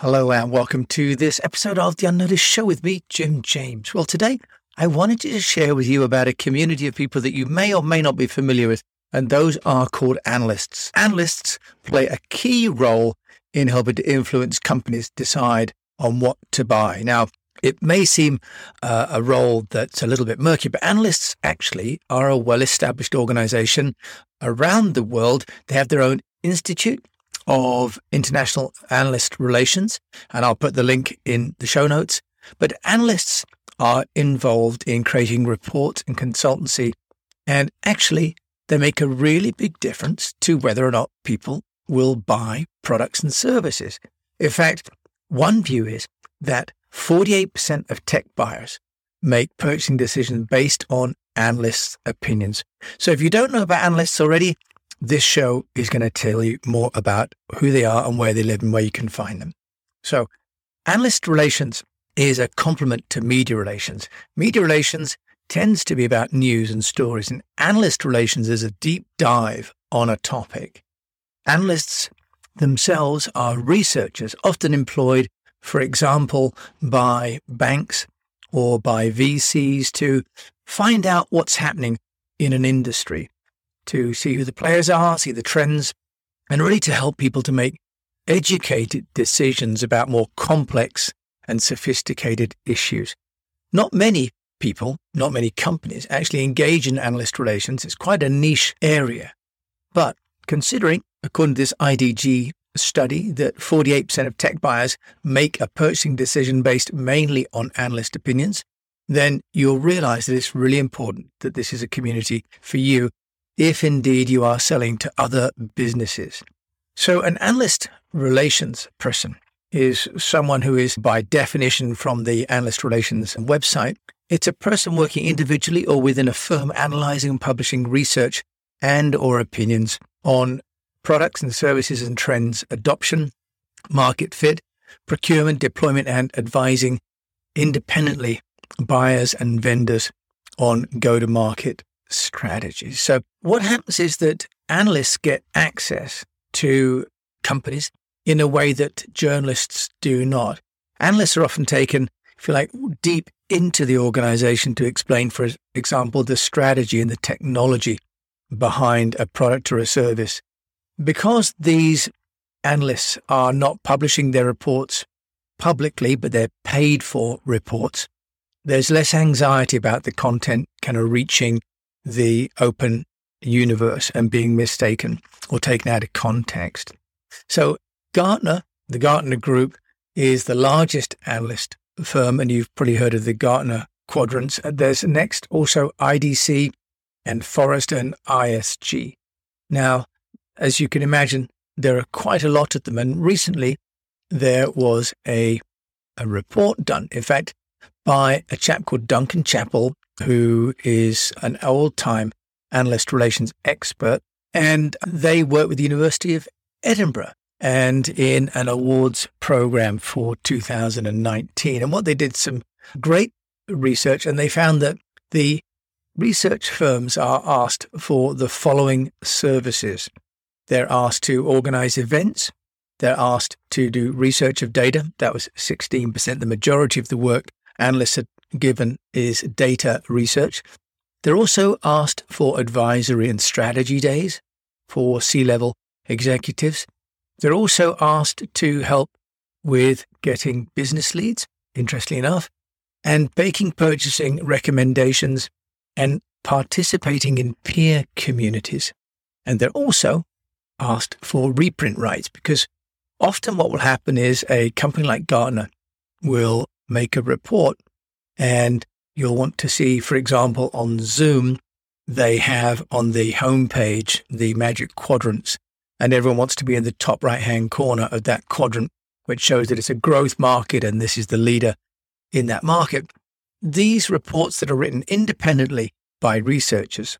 Hello and welcome to this episode of The Unnoticed Show with me, Jim James. Well, today I wanted to share with you about a community of people that you may or may not be familiar with, and those are called analysts. Analysts play a key role in helping to influence companies decide on what to buy. Now, it may seem uh, a role that's a little bit murky, but analysts actually are a well established organization around the world. They have their own institute of international analyst relations, and I'll put the link in the show notes. But analysts are involved in creating reports and consultancy, and actually, they make a really big difference to whether or not people will buy products and services. In fact, one view is that 48% of tech buyers make purchasing decisions based on analysts' opinions. So if you don't know about analysts already, this show is going to tell you more about who they are and where they live and where you can find them. So, analyst relations is a complement to media relations. Media relations tends to be about news and stories, and analyst relations is a deep dive on a topic. Analysts themselves are researchers, often employed, for example, by banks or by VCs to find out what's happening in an industry to see who the players are, see the trends, and really to help people to make educated decisions about more complex and sophisticated issues. Not many people, not many companies actually engage in analyst relations. It's quite a niche area. But considering, according to this IDG study, that 48% of tech buyers make a purchasing decision based mainly on analyst opinions, then you'll realize that it's really important that this is a community for you if indeed you are selling to other businesses. So an analyst relations person is someone who is by definition from the analyst relations website. It's a person working individually or within a firm analyzing and publishing research and or opinions on products and services and trends, adoption, market fit, procurement, deployment and advising independently buyers and vendors on go to market strategies. So what happens is that analysts get access to companies in a way that journalists do not. Analysts are often taken, if you like, deep into the organization to explain, for example, the strategy and the technology behind a product or a service. Because these analysts are not publishing their reports publicly, but they're paid for reports, there's less anxiety about the content kind of reaching the open universe and being mistaken or taken out of context. So Gartner, the Gartner Group, is the largest analyst firm, and you've probably heard of the Gartner quadrants. There's next also IDC and Forrester and ISG. Now, as you can imagine, there are quite a lot of them. And recently, there was a, a report done, in fact, by a chap called Duncan Chapple, who is an old time analyst relations expert. And they work with the University of Edinburgh and in an awards program for 2019. And what they did some great research and they found that the research firms are asked for the following services. They're asked to organize events. They're asked to do research of data. That was 16%. The majority of the work analysts had given is data research. They're also asked for advisory and strategy days for C level executives. They're also asked to help with getting business leads, interestingly enough, and making purchasing recommendations and participating in peer communities. And they're also asked for reprint rights because often what will happen is a company like Gartner will make a report and you'll want to see, for example, on Zoom, they have on the homepage the magic quadrants, and everyone wants to be in the top right hand corner of that quadrant, which shows that it's a growth market and this is the leader in that market. These reports that are written independently by researchers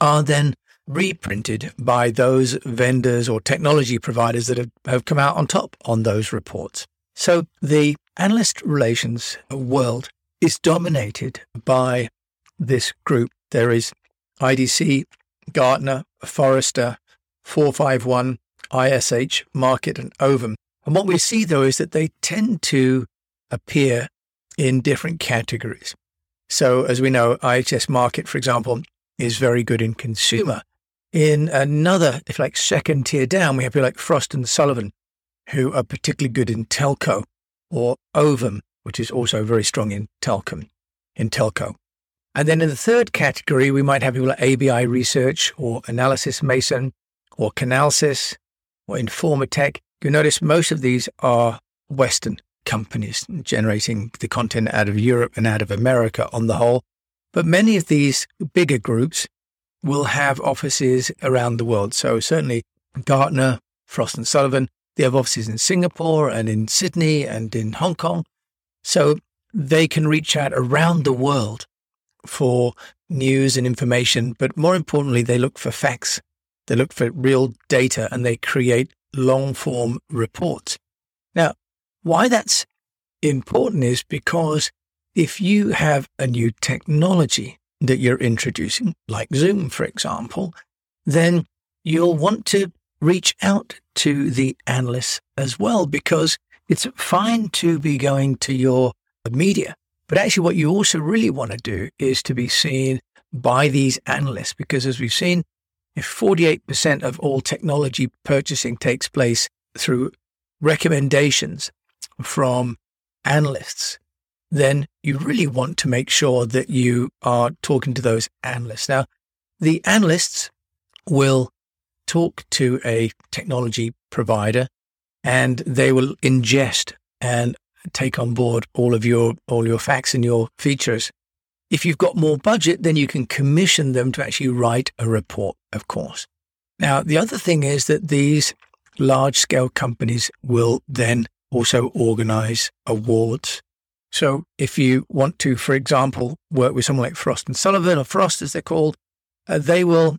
are then reprinted by those vendors or technology providers that have, have come out on top on those reports. So the analyst relations world is dominated by this group. There is IDC, Gartner, Forrester, 451, IHS, Markit, and Ovum. And what we see though is that they tend to appear in different categories. So as we know, IHS Markit, for example, is very good in consumer. In another, if like second tier down, we have people like Frost and Sullivan, who are particularly good in telco, or Ovum, which is also very strong in telecom, in telco. And then in the third category, we might have people like ABI Research or Analysys Mason or Canalys or Informa Tech. You'll notice most of these are Western companies generating the content out of Europe and out of America on the whole. But many of these bigger groups will have offices around the world. So certainly Gartner, Frost and Sullivan, they have offices in Singapore and in Sydney and in Hong Kong. So they can reach out around the world for news and information. But more importantly, they look for facts. They look for real data and they create long form reports. Now, why that's important is because if you have a new technology that you're introducing, like Zoom, for example, then you'll want to reach out to the analysts as well, because it's fine to be going to your media. But actually, what you also really want to do is to be seen by these analysts, because as we've seen, if 48% of all technology purchasing takes place through recommendations from analysts, then you really want to make sure that you are talking to those analysts. Now, the analysts will talk to a technology provider and they will ingest and take on board all of your all your facts and your features. If you've got more budget, then you can commission them to actually write a report, of course. Now, the other thing is that these large scale companies will then also organize awards. So if you want to, for example, work with someone like Frost and Sullivan or Frost as they're called, uh, they will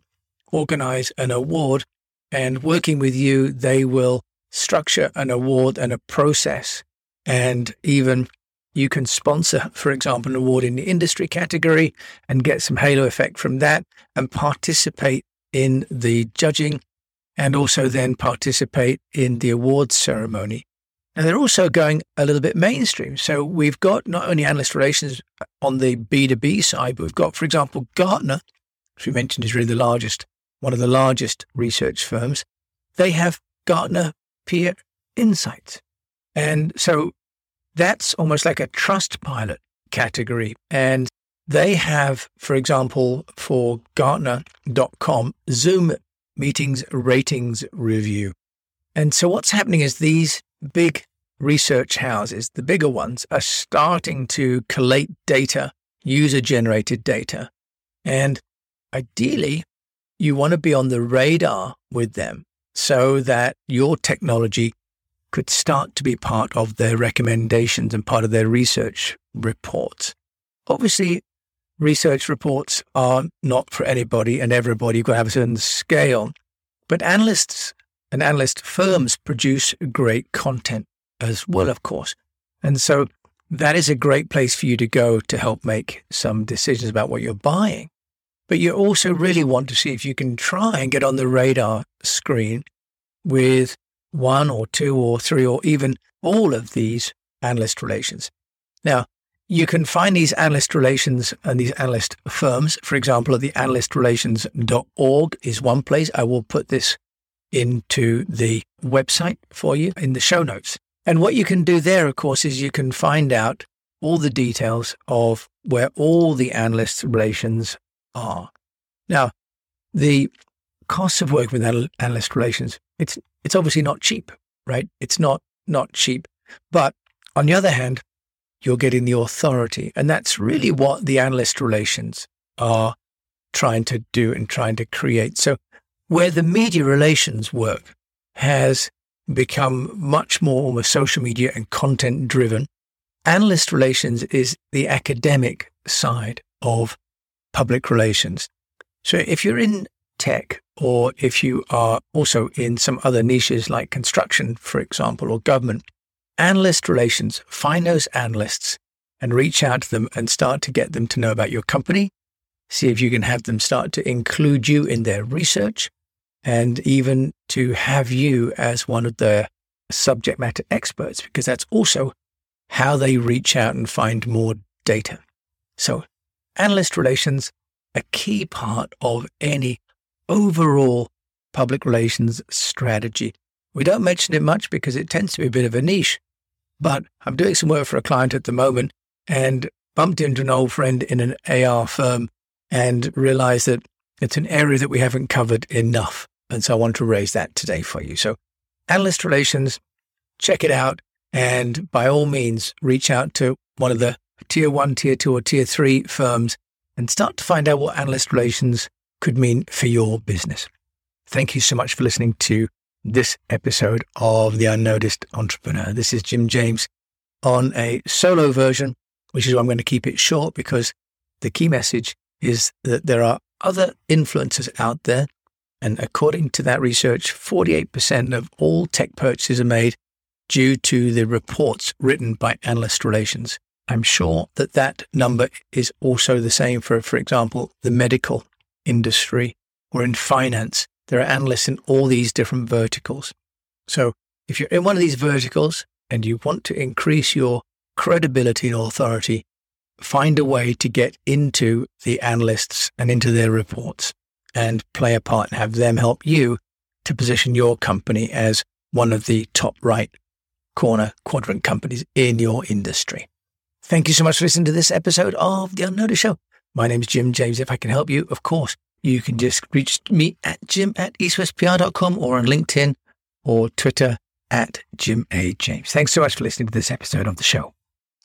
organize an award and working with you, they will structure an award and a process. And even you can sponsor, for example, an award in the industry category and get some halo effect from that and participate in the judging and also then participate in the awards ceremony. And they're also going a little bit mainstream. So we've got not only analyst relations on the B2B side, but we've got, for example, Gartner, which we mentioned is really the largest, one of the largest research firms. They have Gartner Peer Insights. And so that's almost like a Trustpilot category. And they have, for example, for Gartner.com, Zoom meetings ratings review. And so what's happening is these big research houses, the bigger ones, are starting to collate data, user generated data. And ideally, you want to be on the radar with them so that your technology could start to be part of their recommendations and part of their research reports. Obviously, research reports are not for anybody and everybody. You've got to have a certain scale. But analysts and analyst firms produce great content as well, of course. And so that is a great place for you to go to help make some decisions about what you're buying. But you also really want to see if you can try and get on the radar screen with one or two or three or even all of these analyst relations. Now, you can find these analyst relations and these analyst firms, for example, at the analystrelations.org is one place. I will put this into the website for you in the show notes. And what you can do there, of course, is you can find out all the details of where all the analyst relations are. Now, the costs of working with analyst relations, it's, it's obviously not cheap, right? It's not, not cheap. But on the other hand, you're getting the authority. And that's really what the analyst relations are trying to do and trying to create. So where the media relations work has become much more almost social media and content driven. Analyst relations is the academic side of public relations. So if you're in tech or if you are also in some other niches like construction, for example, or government, analyst relations, find those analysts and reach out to them and start to get them to know about your company. See if you can have them start to include you in their research and even to have you as one of their subject matter experts because that's also how they reach out and find more data. So analyst relations, a key part of any overall public relations strategy. We don't mention it much because it tends to be a bit of a niche, but I'm doing some work for a client at the moment and bumped into an old friend in an AR firm and realized that it's an area that we haven't covered enough. And so I want to raise that today for you. So analyst relations, check it out. And by all means, reach out to one of the tier one, tier two, or tier three firms and start to find out what analyst relations could mean for your business. Thank you so much for listening to this episode of The Unnoticed Entrepreneur. This is Jim James on a solo version, which is why I'm going to keep it short because the key message is that there are other influencers out there. And according to that research, 48% of all tech purchases are made due to the reports written by analyst relations. I'm sure that that number is also the same for, for example, the medical industry or in finance. There are analysts in all these different verticals. So if you're in one of these verticals and you want to increase your credibility and authority, find a way to get into the analysts and into their reports and play a part and have them help you to position your company as one of the top right corner quadrant companies in your industry. Thank you so much for listening to this episode of The Unnoticed Show. My name is Jim James. If I can help you, of course, you can just reach me at jim at eastwestpr.com or on LinkedIn or Twitter at Jim A. James. Thanks so much for listening to this episode of the show.